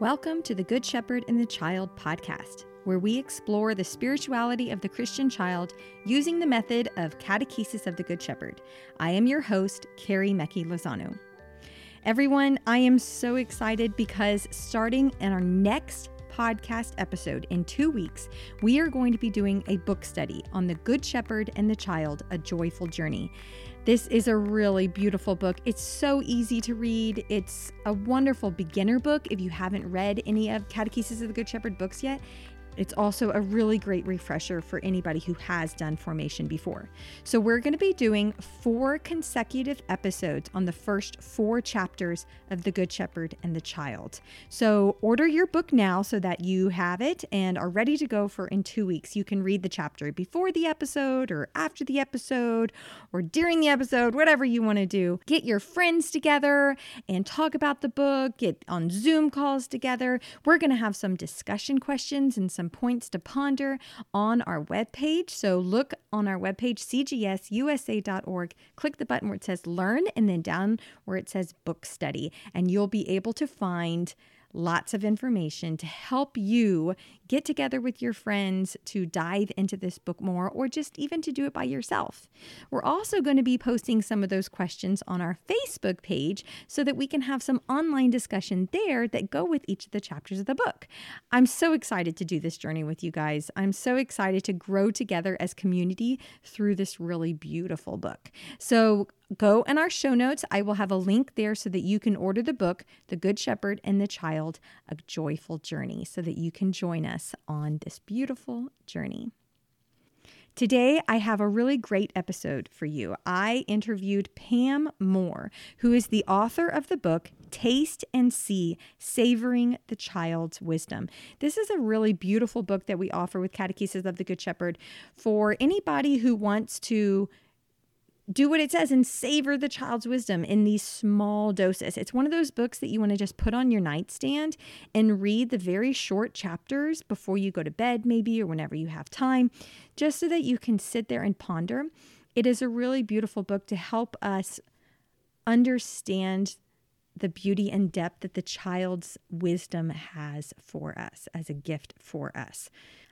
Welcome to the Good Shepherd and the Child podcast, where we explore the spirituality of the Christian child using the method of catechesis of the Good Shepherd. I am your host, Carrie Mecki Lozano. Everyone, I am so excited because starting in our next podcast episode in two weeks, we are going to be doing a book study on the Good Shepherd and the Child, A Joyful Journey. This is a really beautiful book. It's so easy to read. It's a wonderful beginner book if you haven't read any of Catechesis of the Good Shepherd books yet. It's also a really great refresher for anybody who has done formation before. So, we're going to be doing four consecutive episodes on the first four chapters of The Good Shepherd and the Child. So, order your book now so that you have it and are ready to go for in two weeks. You can read the chapter before the episode or after the episode or during the episode, whatever you want to do. Get your friends together and talk about the book, get on Zoom calls together. We're going to have some discussion questions and some points to ponder on our webpage. So look on our webpage, cgsusa.org, click the button where it says learn, and then down where it says book study, and you'll be able to find lots of information to help you get together with your friends to dive into this book more or just even to do it by yourself. We're also going to be posting some of those questions on our Facebook page so that we can have some online discussion there that go with each of the chapters of the book. I'm so excited to do this journey with you guys. I'm so excited to grow together as community through this really beautiful book. So go in our show notes. I will have a link there so that you can order the book, The Good Shepherd and the Child, A Joyful Journey, so that you can join us on this beautiful journey. Today, I have a really great episode for you. I interviewed Pam Moore, who is the author of the book Taste and See Savoring the Child's Wisdom. This is a really beautiful book that we offer with Catechesis of the Good Shepherd for anybody who wants to do what it says and savor the child's wisdom in these small doses. It's one of those books that you want to just put on your nightstand and read the very short chapters before you go to bed, maybe, or whenever you have time, just so that you can sit there and ponder. It is a really beautiful book to help us understand the beauty and depth that the child's wisdom has for us as a gift for us.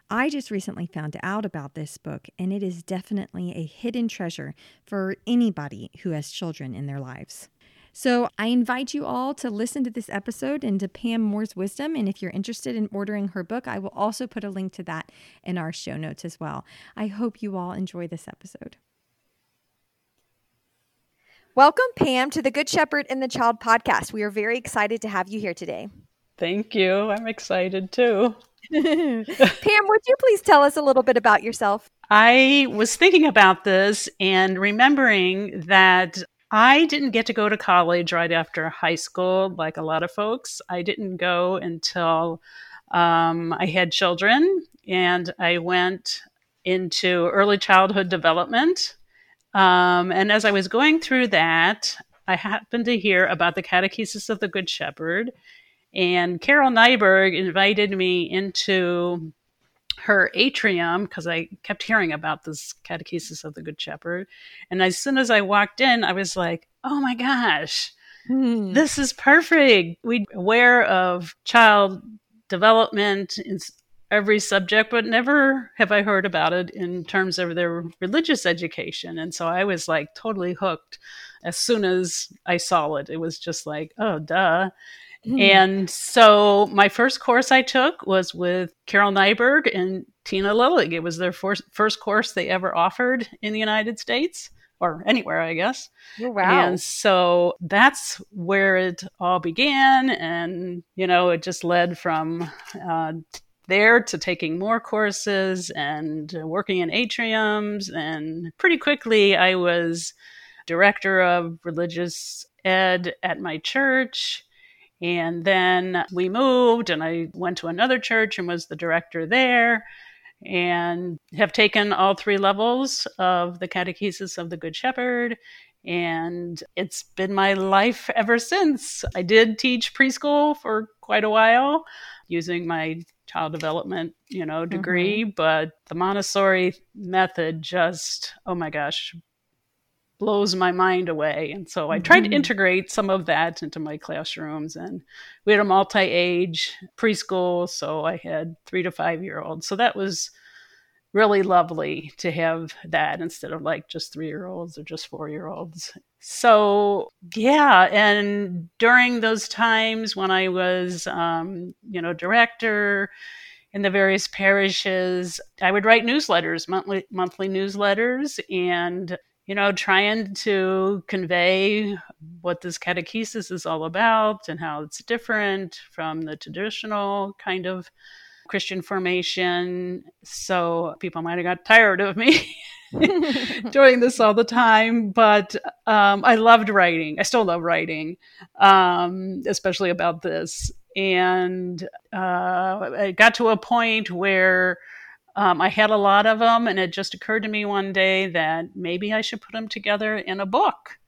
I just recently found out about this book, and it is definitely a hidden treasure for anybody who has children in their lives. So I invite you all to listen to this episode and to Pam Moore's wisdom. And if you're interested in ordering her book, I will also put a link to that in our show notes as well. I hope you all enjoy this episode. Welcome, Pam, to the Good Shepherd and the Child podcast. We are very excited to have you here today. Thank you. I'm excited too. Pam, would you please tell us a little bit about yourself? I was thinking about this and remembering that I didn't get to go to college right after high school, like a lot of folks. I didn't go until um, I had children, and I went into early childhood development. Um, and as I was going through that, I happened to hear about the Catechesis of the Good Shepherd and Carol Nyberg invited me into her atrium because I kept hearing about this catechesis of the Good Shepherd. And as soon as I walked in, I was like, oh my gosh, hmm. this is perfect. We're aware of child development in every subject, but never have I heard about it in terms of their religious education. And so I was like totally hooked as soon as I saw it. It was just like, oh, duh. Mm-hmm. And so my first course I took was with Carol Nyberg and Tina Lillig. It was their first, first course they ever offered in the United States or anywhere, I guess. Oh, wow. And so that's where it all began. And, you know, it just led from uh, there to taking more courses and working in atriums. And pretty quickly, I was director of religious ed at my church and then we moved, and I went to another church and was the director there, and have taken all three levels of the Catechesis of the Good Shepherd. And it's been my life ever since. I did teach preschool for quite a while using my child development, you know, degree, mm-hmm. but the Montessori method just, oh my gosh, blows my mind away. And so I tried mm-hmm. to integrate some of that into my classrooms. And we had a multi age preschool. So I had three to five year olds. So that was really lovely to have that instead of like just three year olds or just four year olds. So, yeah. And during those times when I was, um, you know, director, in the various parishes, I would write newsletters, monthly monthly newsletters, and you know, trying to convey what this catechesis is all about and how it's different from the traditional kind of Christian formation. So people might have got tired of me doing this all the time, but um, I loved writing. I still love writing, um, especially about this. And uh, I got to a point where um, I had a lot of them, and it just occurred to me one day that maybe I should put them together in a book.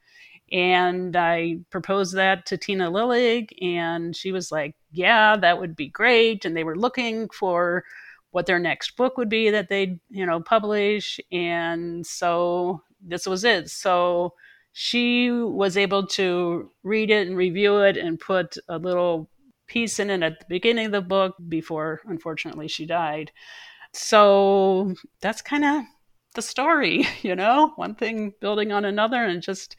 And I proposed that to Tina Lillig, and she was like, Yeah, that would be great. And they were looking for what their next book would be that they'd, you know, publish. And so this was it. So she was able to read it and review it and put a little piece in it at the beginning of the book before, unfortunately, she died so that's kind of the story, you know, one thing building on another and just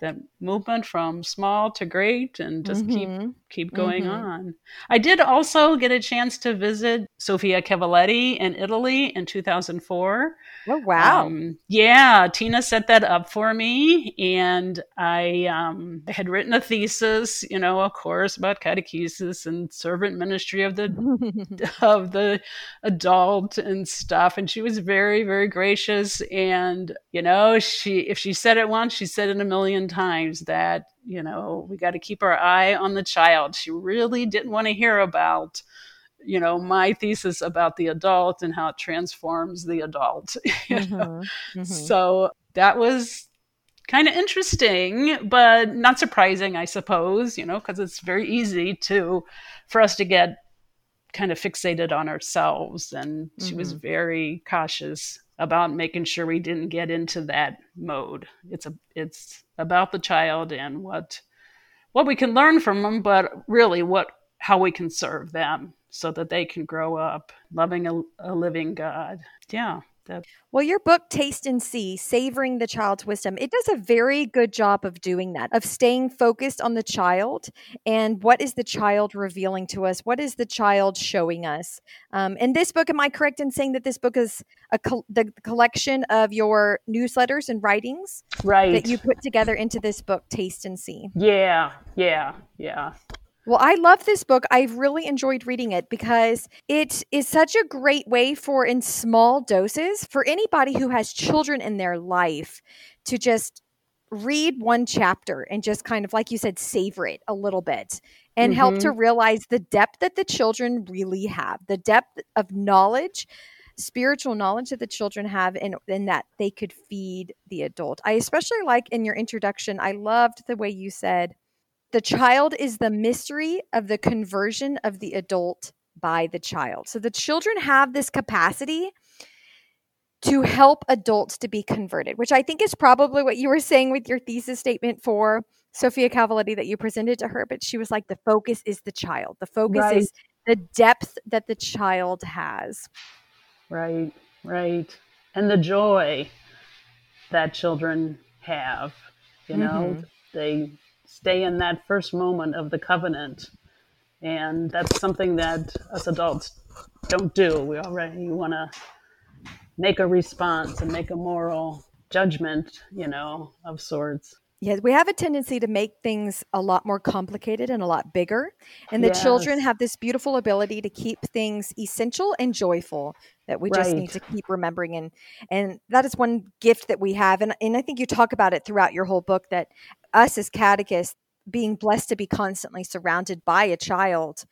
that movement from small to great and just mm-hmm. keep keep going mm-hmm. on. I did also get a chance to visit Sofia Cavalletti in Italy in 2004. Oh wow! Um, yeah, Tina set that up for me, and I um, had written a thesis, you know, of course, about catechesis and servant ministry of the of the adult and stuff. And she was very, very gracious, and you know, she if she said it once, she said it a million times that you know we got to keep our eye on the child. She really didn't want to hear about you know my thesis about the adult and how it transforms the adult mm-hmm, mm-hmm. so that was kind of interesting but not surprising i suppose you know because it's very easy to for us to get kind of fixated on ourselves and mm-hmm. she was mm-hmm. very cautious about making sure we didn't get into that mode it's a it's about the child and what what we can learn from them but really what how we can serve them so that they can grow up loving a, a living God. Yeah. That. Well, your book, Taste and See, Savoring the Child's Wisdom, it does a very good job of doing that, of staying focused on the child and what is the child revealing to us? What is the child showing us? Um, and this book, am I correct in saying that this book is a col- the collection of your newsletters and writings? Right. That you put together into this book, Taste and See? Yeah, yeah, yeah. Well, I love this book. I've really enjoyed reading it because it is such a great way for, in small doses, for anybody who has children in their life to just read one chapter and just kind of, like you said, savor it a little bit and mm-hmm. help to mm-hmm. realize the depth that the children really have, the depth of knowledge spiritual knowledge that the children have and, and that they could feed the adult. I especially like in your introduction, I loved the way you said the child is the mystery of the conversion of the adult by the child. So the children have this capacity to help adults to be converted, which I think is probably what you were saying with your thesis statement for Sofia Cavalletti that you presented to her. But she was like, the focus is the child, the focus right. is the depth that the child has. Right, right. And the joy that children have, you know, mm-hmm. they stay in that first moment of the covenant. And that's something that us adults don't do. We already want to make a response and make a moral judgment, you know, of sorts. Yes, we have a tendency to make things a lot more complicated and a lot bigger. And the yes. children have this beautiful ability to keep things essential and joyful that we right. just need to keep remembering. And and that is one gift that we have. And, and I think you talk about it throughout your whole book that us as catechists being blessed to be constantly surrounded by a child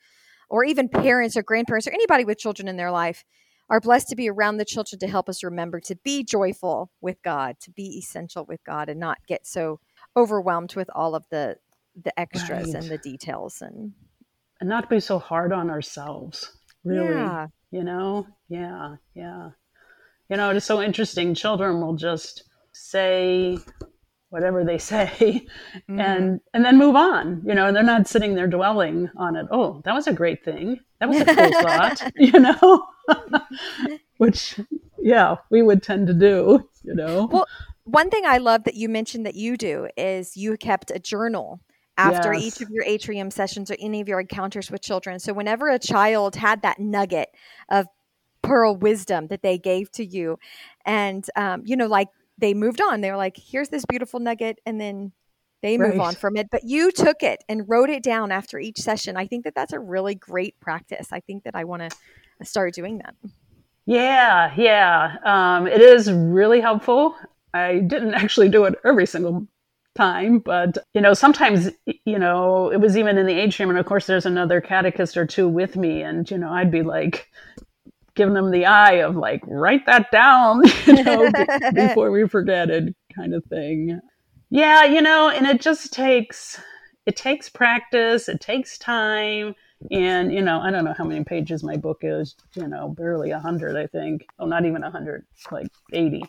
or even parents or grandparents or anybody with children in their life are blessed to be around the children to help us remember to be joyful with God, to be essential with God and not get so overwhelmed with all of the the extras right. and the details and and not be so hard on ourselves really yeah. you know? Yeah yeah. You know it is so interesting. Children will just say whatever they say mm-hmm. and and then move on you know? They're not sitting there dwelling on it. Oh that was a great thing. That was a cool thought you know? Which yeah we would tend to do you know? Well one thing i love that you mentioned that you do is you kept a journal after yes. each of your atrium sessions or any of your encounters with children so whenever a child had that nugget of pearl wisdom that they gave to you and um, you know like they moved on. They were like, here's this beautiful nugget. And then they move right. on from it. But you took it and wrote it down after each session. I think that that's a really great practice. I think that I want to start doing that. Yeah, yeah. Um, it is really helpful. I didn't actually do it every single time, but you know, sometimes you know, it was even in the atrium, and of course, there's another catechist or two with me, and you know, I'd be like, giving them the eye of like write that down you know before we forget it kind of thing. Yeah you know and it just takes it takes practice it takes time and you know i don't know how many pages my book is you know barely a 100 i think. Oh not even a 100 like 80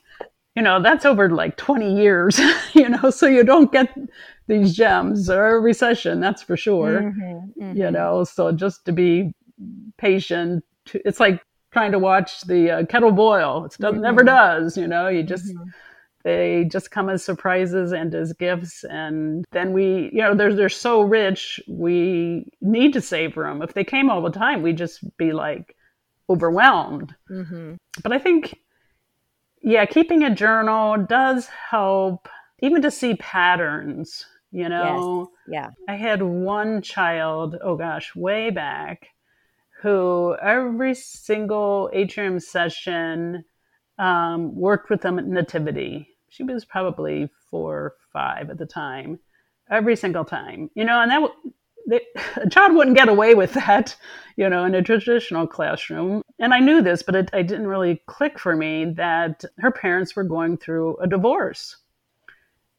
you know that's over like 20 years you know so you don't get these gems or a recession that's for sure mm-hmm, mm-hmm. you know so just to be patient it's like trying to watch the uh, kettle boil. It mm-hmm. never does, you know. You just mm-hmm. they just come as surprises and as gifts, and then we, you know, they're they're so rich. We need to savor them. If they came all the time, we'd just be like overwhelmed. Mm-hmm. But I think, yeah, keeping a journal does help, even to see patterns. You know, yes. yeah. I had one child. Oh gosh, way back who every single atrium session um, worked with them at nativity. She was probably four or five at the time, every single time, you know, and that they, a child wouldn't get away with that, you know, in a traditional classroom. And I knew this, but it, it didn't really click for me that her parents were going through a divorce.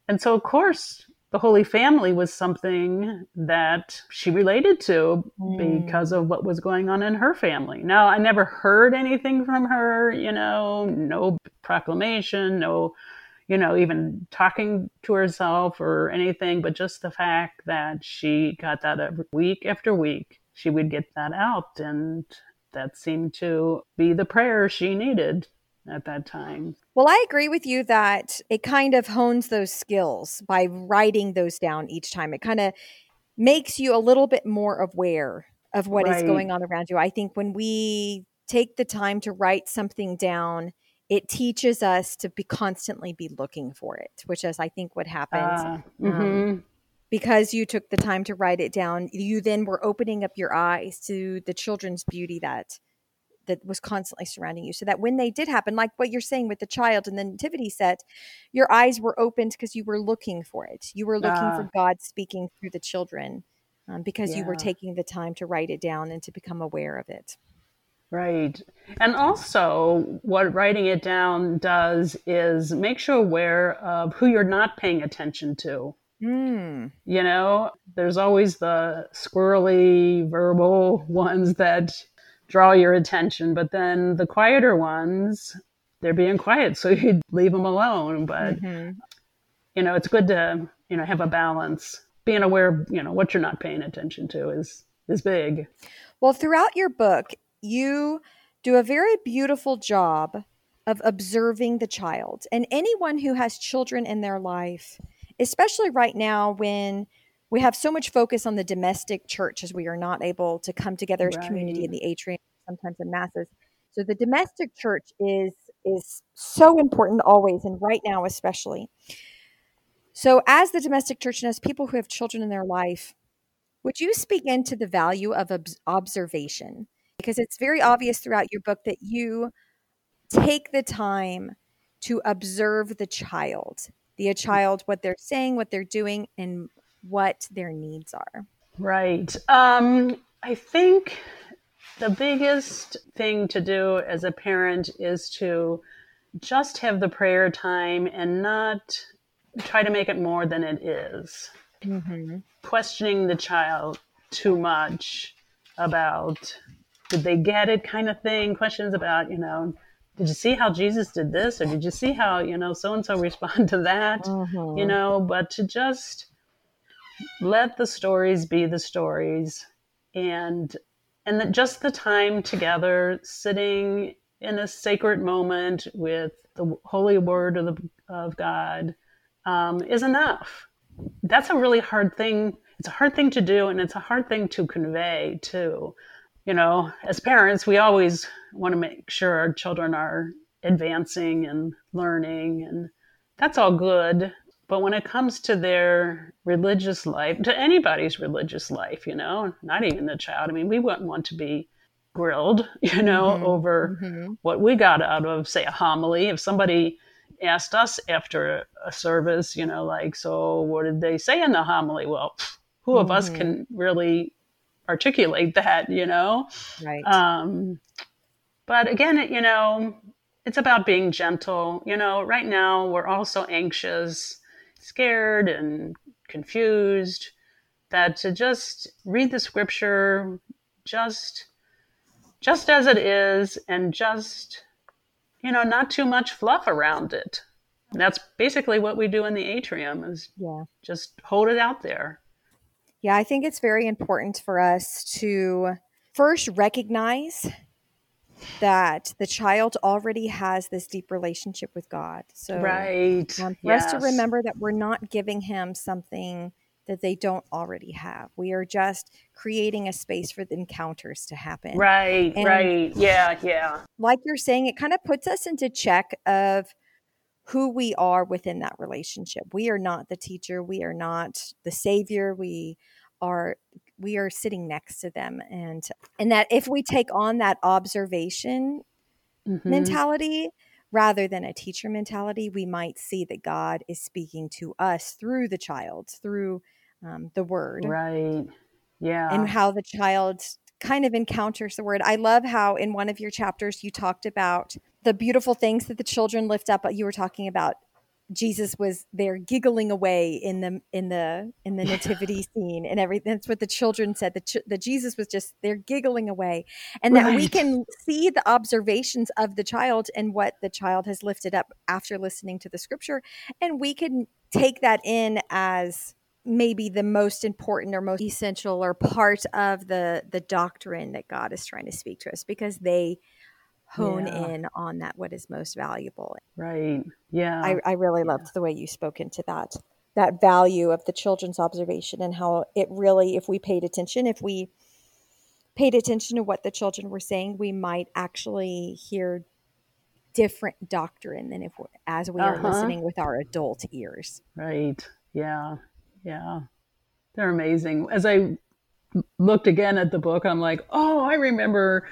And so, of course, the Holy Family was something that she related to mm. because of what was going on in her family. Now, I never heard anything from her, you know, no proclamation, no, you know, even talking to herself or anything, but just the fact that she got that every week after week, she would get that out. And that seemed to be the prayer she needed at that time. Well, I agree with you that it kind of hones those skills by writing those down each time. It kind of makes you a little bit more aware of what right. is going on around you. I think when we take the time to write something down, it teaches us to be constantly be looking for it, which is I think what happens. Uh, mm-hmm. um, because you took the time to write it down, you then were opening up your eyes to the children's beauty that that was constantly surrounding you so that when they did happen like what you're saying with the child and the nativity set your eyes were opened because you were looking for it you were looking for god speaking through the children um, because yeah. you were taking the time to write it down and to become aware of it Right. And also, what writing it down does is makes you aware of who you're not paying attention to. Mm. You know, there's always the squirrely verbal ones that draw your attention. But then the quieter ones, they're being quiet, so you leave them alone. But mm-hmm. you know, it's good to you know have a balance. Being aware, you know, what you're not paying attention to is is big. Well, throughout your book, you do a very beautiful job of observing the child and anyone who has children in their life, especially right now when we have so much focus on the domestic church as we are not able to come together as right. community in the atrium, sometimes in masses. So the domestic church is is so important always, and right now especially. So, as the domestic church and as people who have children in their life, would you speak into the value of observation? Because it's very obvious throughout your book that you take the time to observe the child, the child, what they're saying, what they're doing, and what their needs are. Right. Um, I think the biggest thing to do as a parent is to just have the prayer time and not try to make it more than it is. Mm-hmm. Questioning the child too much about did they get it kind of thing, questions about, you know, did you see how Jesus did this? Or did you see how, you know, so and so respond to that? Mm-hmm. You know, but to just let the stories be the stories and and that just the time together sitting in a sacred moment with the holy word of, the, of God um, is enough. That's a really hard thing. It's a hard thing to do, and it's a hard thing to convey too. You know, as parents, we always want to make sure our children are advancing and learning, and that's all good. But when it comes to their religious life, to anybody's religious life, you know, not even the child, I mean, we wouldn't want to be grilled, you know, mm-hmm. over mm-hmm. what we got out of, say, a homily. If somebody asked us after a service, you know, like, so what did they say in the homily? Well, who mm-hmm. of us mm-hmm. can really articulate that, you know? Right. Um, but again, you know, it's about being gentle. You know, right now we're all so anxious scared and confused that to just read the scripture just just as it is and just you know not too much fluff around it and that's basically what we do in the atrium is yeah just hold it out there yeah i think it's very important for us to first recognize that the child already has this deep relationship with God. So, right. Um, for yes. us to remember that we're not giving him something that they don't already have. We are just creating a space for the encounters to happen. Right, and right. Yeah, yeah. Like you're saying, it kind of puts us into check of who we are within that relationship. We are not the teacher, we are not the savior, we are we are sitting next to them and and that if we take on that observation mm-hmm. mentality rather than a teacher mentality we might see that god is speaking to us through the child through um, the word right yeah and how the child kind of encounters the word i love how in one of your chapters you talked about the beautiful things that the children lift up you were talking about Jesus was there giggling away in the in the in the nativity scene and everything. That's what the children said. That ch- that Jesus was just there giggling away, and right. that we can see the observations of the child and what the child has lifted up after listening to the scripture, and we can take that in as maybe the most important or most essential or part of the the doctrine that God is trying to speak to us because they hone yeah. in on that what is most valuable. Right. Yeah. I, I really yeah. loved the way you spoke into that that value of the children's observation and how it really if we paid attention if we paid attention to what the children were saying we might actually hear different doctrine than if as we uh-huh. are listening with our adult ears. Right. Yeah. Yeah. They're amazing. As i looked again at the book i'm like oh i remember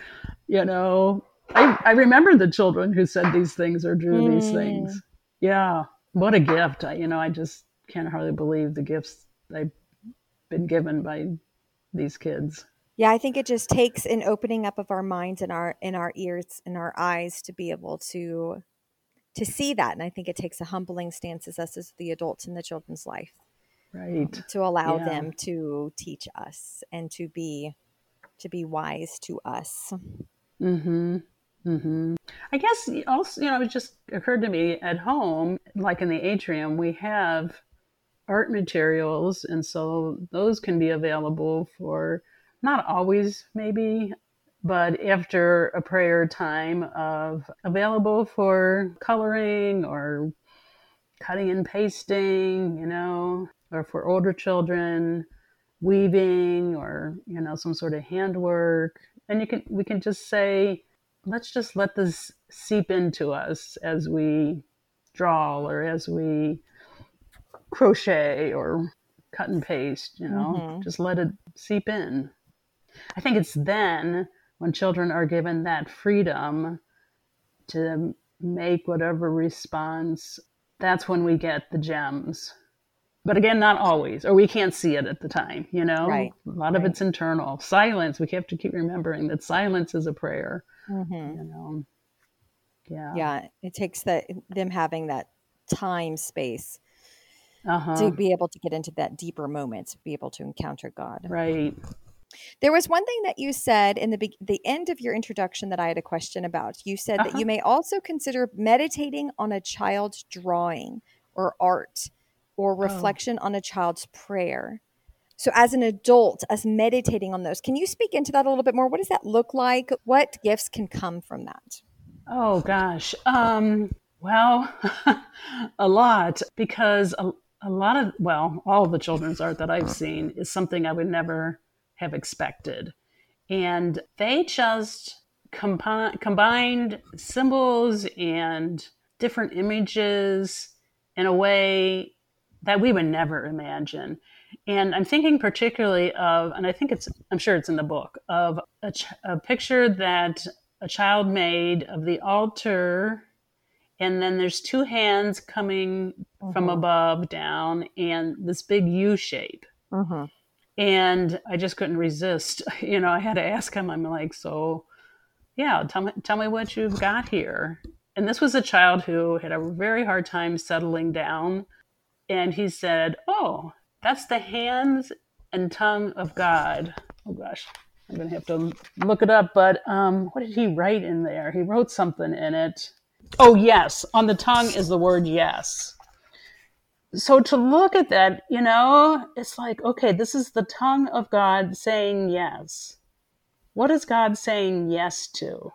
you know I, I remember the children who said these things or drew mm. these things. Yeah. What a gift. I, you know, I just can't hardly believe the gifts I've been given by these kids. Yeah, I think it just takes an opening up of our minds and our in our ears and our eyes to be able to to see that. And I think it takes a humbling stance as us as the adults in the children's life. Right. Um, to allow yeah. them to teach us and to be to be wise to us. Mm-hmm. Mm-hmm. I guess also, you know, it just occurred to me at home, like in the atrium, we have art materials, and so those can be available for not always, maybe, but after a prayer time of available for coloring or cutting and pasting, you know, or for older children, weaving or, you know, some sort of handwork. And you can, we can just say, let's just let this seep into us as we draw or as we crochet or cut and paste, you know, mm-hmm. just let it seep in. I think it's then when children are given that freedom to make whatever response, that's when we get the gems. But again, not always, or we can't see it at the time, you know? Right. A lot right. of it's internal. Silence, we have to keep remembering that silence is a prayer mm-hmm. you know yeah yeah it takes that them having that time space uh-huh. to be able to get into that deeper moment to be able to encounter god right There was one thing that you said in the be- the end of your introduction that I had a question about. You said uh-huh. that you may also consider meditating on a child's drawing or art or oh. reflection oh. on a child's prayer. So, as an adult, us meditating on those, can you speak into that a little bit more? What does that look like? What gifts can come from that? Oh, gosh. Um, well, a lot, because a, a lot of, well, all of the children's art that I've seen is something I would never have expected. And they just compi- combined symbols and different images in a way that we would never imagine. And I'm thinking particularly of, and I think it's, I'm sure it's in the book, of a, ch- a picture that a child made of the altar. And then there's two hands coming mm-hmm. from above down and this big U shape. Mm-hmm. And I just couldn't resist. You know, I had to ask him, I'm like, so yeah, tell me, tell me what you've got here. And this was a child who had a very hard time settling down. And he said, Oh, that's the hands and tongue of God. Oh gosh, I'm gonna have to look it up. But um, what did he write in there? He wrote something in it. Oh yes, on the tongue is the word yes. So to look at that, you know, it's like okay, this is the tongue of God saying yes. What is God saying yes to?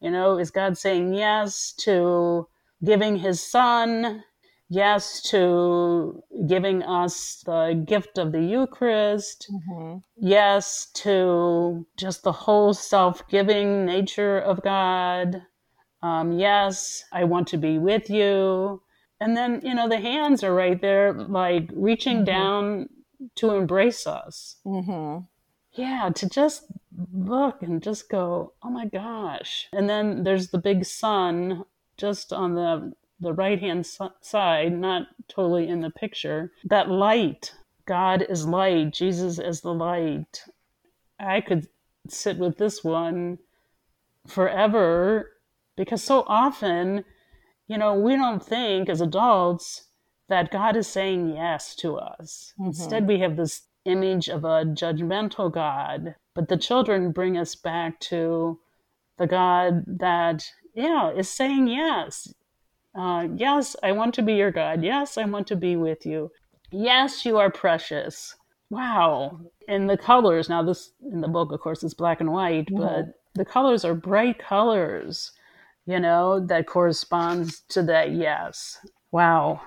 You know, is God saying yes to giving His Son? Yes to giving us the gift of the Eucharist, mm-hmm. yes to just the whole self giving nature of God. Um, yes, I want to be with you. And then, you know, the hands are right there, like reaching mm-hmm. down to embrace us. Mm-hmm. Yeah, to just look and just go, oh my gosh. And then there's the big sun just on the the right hand side, not totally in the picture, that light. God is light, Jesus is the light. I could sit with this one forever because so often, you know, we don't think as adults that God is saying yes to us. Mm-hmm. Instead, we have this image of a judgmental God, but the children bring us back to the God that, yeah, is saying yes. Uh, yes, I want to be your God. Yes, I want to be with you. Yes, you are precious. Wow. And the colors, now this in the book, of course, is black and white, mm-hmm. but the colors are bright colors, you know, that corresponds to that yes. Wow.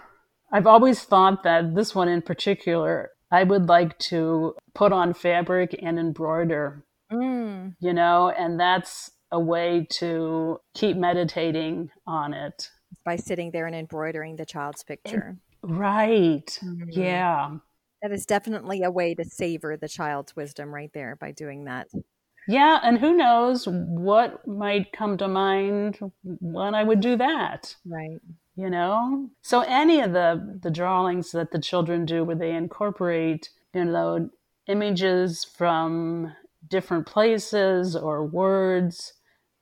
I've always thought that this one in particular, I would like to put on fabric and embroider, mm. you know, and that's a way to keep meditating on it by sitting there and embroidering the child's picture. Right. Mm-hmm. Yeah. That is definitely a way to savor the child's wisdom right there by doing that. Yeah, and who knows what might come to mind when I would do that. Right. You know? So any of the the drawings that the children do where they incorporate, you know, images from different places or words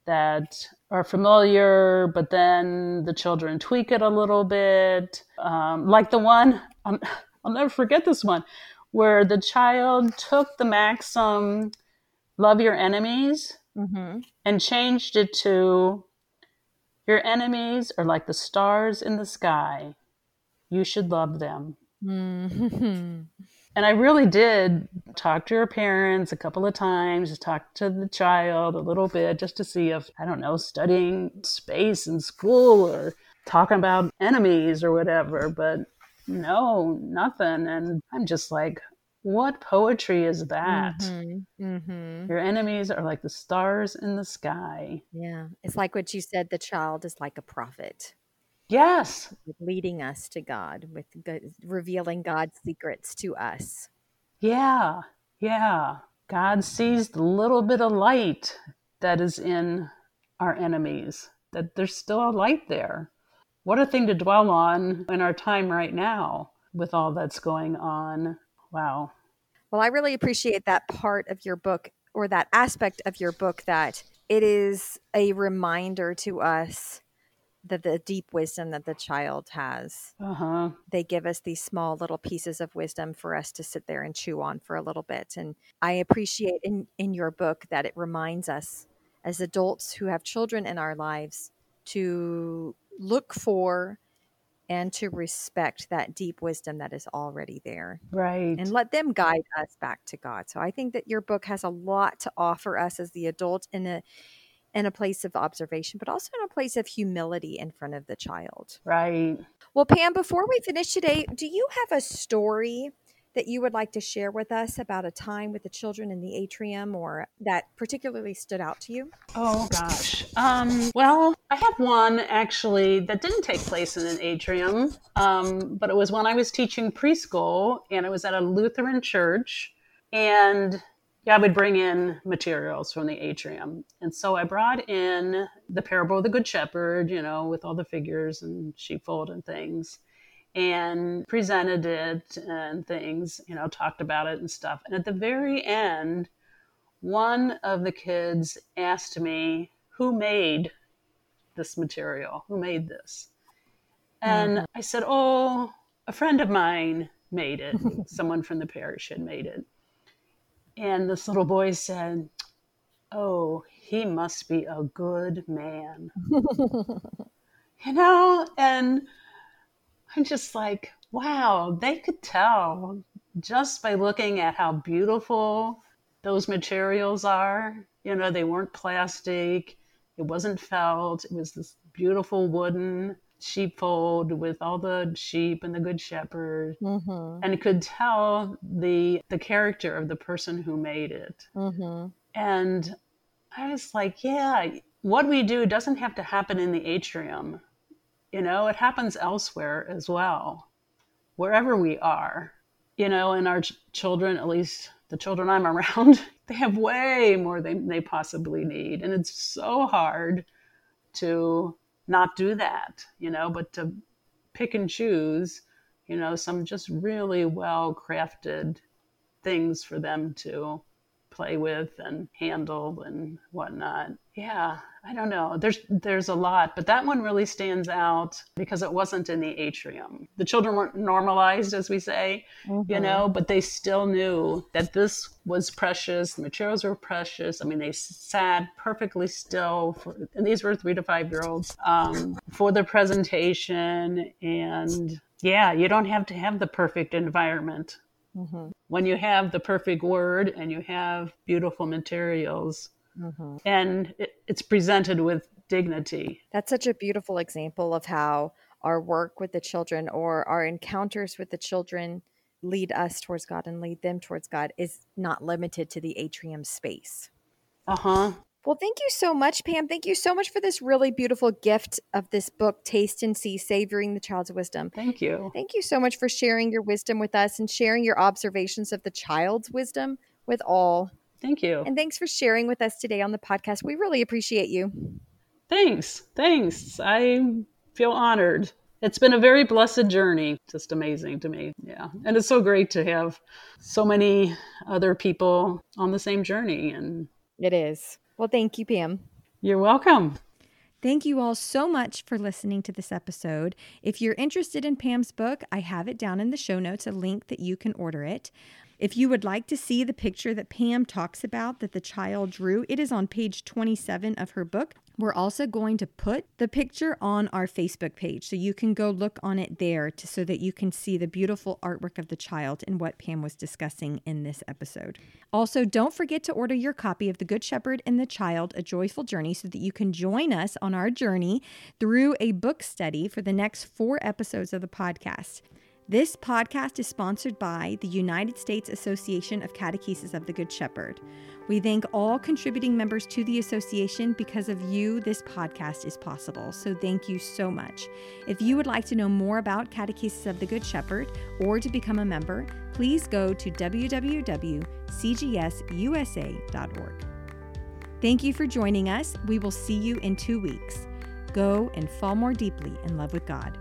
that are familiar, but then the children tweak it a little bit. Um, like the one, um, I'll never forget this one, where the child took the maxim, love your enemies, mm-hmm. and changed it to, your enemies are like the stars in the sky. You should love them. Mm-hmm. And I really did talk to her parents a couple of times, talk to the child a little bit just to see if, I don't know, studying space in school or talking about enemies or whatever. But no, nothing. And I'm just like, what poetry is that? Mm-hmm, mm-hmm. Your enemies are like the stars in the sky. Yeah. It's like what you said the child is like a prophet. Yes. Leading us to God, with revealing God's secrets to us. Yeah. Yeah. God sees the little bit of light that is in our enemies, that there's still a light there. What a thing to dwell on in our time right now with all that's going on. Wow. Well, I really appreciate that part of your book or that aspect of your book that it is a reminder to us the, the deep wisdom that the child has. Uh-huh. They give us these small little pieces of wisdom for us to sit there and chew on for a little bit. And I appreciate in, in your book that it reminds us as adults who have children in our lives to look for and to respect that deep wisdom that is already there. Right. And let them guide us back to God. So I think that your book has a lot to offer us as the adult in a in a place of observation, but also in a place of humility in front of the child. Right. Well, Pam, before we finish today, do you have a story that you would like to share with us about a time with the children in the atrium or that particularly stood out to you? Oh gosh. Um, well, I have one actually that didn't take place in an atrium, um, but it was when I was teaching preschool and it was at a Lutheran church. And yeah, I would bring in materials from the atrium. And so I brought in the parable of the Good Shepherd, you know, with all the figures and sheepfold and things and presented it and things, you know, talked about it and stuff. And at the very end, one of the kids asked me, Who made this material? Who made this? And mm-hmm. I said, Oh, a friend of mine made it. Someone from the parish had made it. And this little boy said, Oh, he must be a good man. you know, and I'm just like, wow, they could tell just by looking at how beautiful those materials are. You know, they weren't plastic, it wasn't felt, it was this beautiful wooden sheepfold with all the sheep and the good shepherd mm-hmm. and could tell the the character of the person who made it mm-hmm. and i was like yeah what we do doesn't have to happen in the atrium you know, it happens elsewhere as well, wherever we are. You know, and our ch- children, at least the children I'm around, they have way more than they possibly need. And it's so hard to not do that, you know, but to pick and choose, you know, some just really well crafted things for them to play with and handle and whatnot. Yeah, I don't know. There's there's a lot, but that one really stands out because it wasn't in the atrium. The children weren't normalized, as we say, mm-hmm. you know, but they still knew that this was precious. The materials were precious. I mean, they sat perfectly still, for, and these were three to five year olds um, for the presentation. And yeah, you don't have to have the perfect environment Mm-hmm. When you have the perfect word and you have beautiful materials, mm-hmm. and it, it's presented with dignity. That's such a beautiful example of how our work with the children or our encounters with the children lead us towards God and lead them towards God is not limited to the atrium space. Uh huh. Well, thank you so much, Pam. Thank you so much for this really beautiful gift of this book, Taste and See Savoring the Child's Wisdom. Thank you. Thank you so much for sharing your wisdom with us and sharing your observations of the child's wisdom with all. Thank you. And thanks for sharing with us today on the podcast. We really appreciate you. Thanks. Thanks. I feel honored. It's been a very blessed journey. Just amazing to me. Yeah. And it's so great to have so many other people on the same journey and it is. Well, thank you, Pam. You're welcome. Thank you all so much for listening to this episode. If you're interested in Pam's book, I have it down in the show notes, a link that you can order it. If you would like to see the picture that Pam talks about that the child drew, it is on page 27 of her book. We're also going to put the picture on our Facebook page so you can go look on it there to, so that you can see the beautiful artwork of the child and what Pam was discussing in this episode. Also, don't forget to order your copy of The Good Shepherd and the Child, A Joyful Journey, so that you can join us on our journey through a book study for the next four episodes of the podcast. This podcast is sponsored by the United States Association of Catechesis of the Good Shepherd. We thank all contributing members to the association. Because of you, this podcast is possible. So thank you so much. If you would like to know more about Catechesis of the Good Shepherd or to become a member, please go to www.cgsusa.org. Thank you for joining us. We will see you in two weeks. Go and fall more deeply in love with God.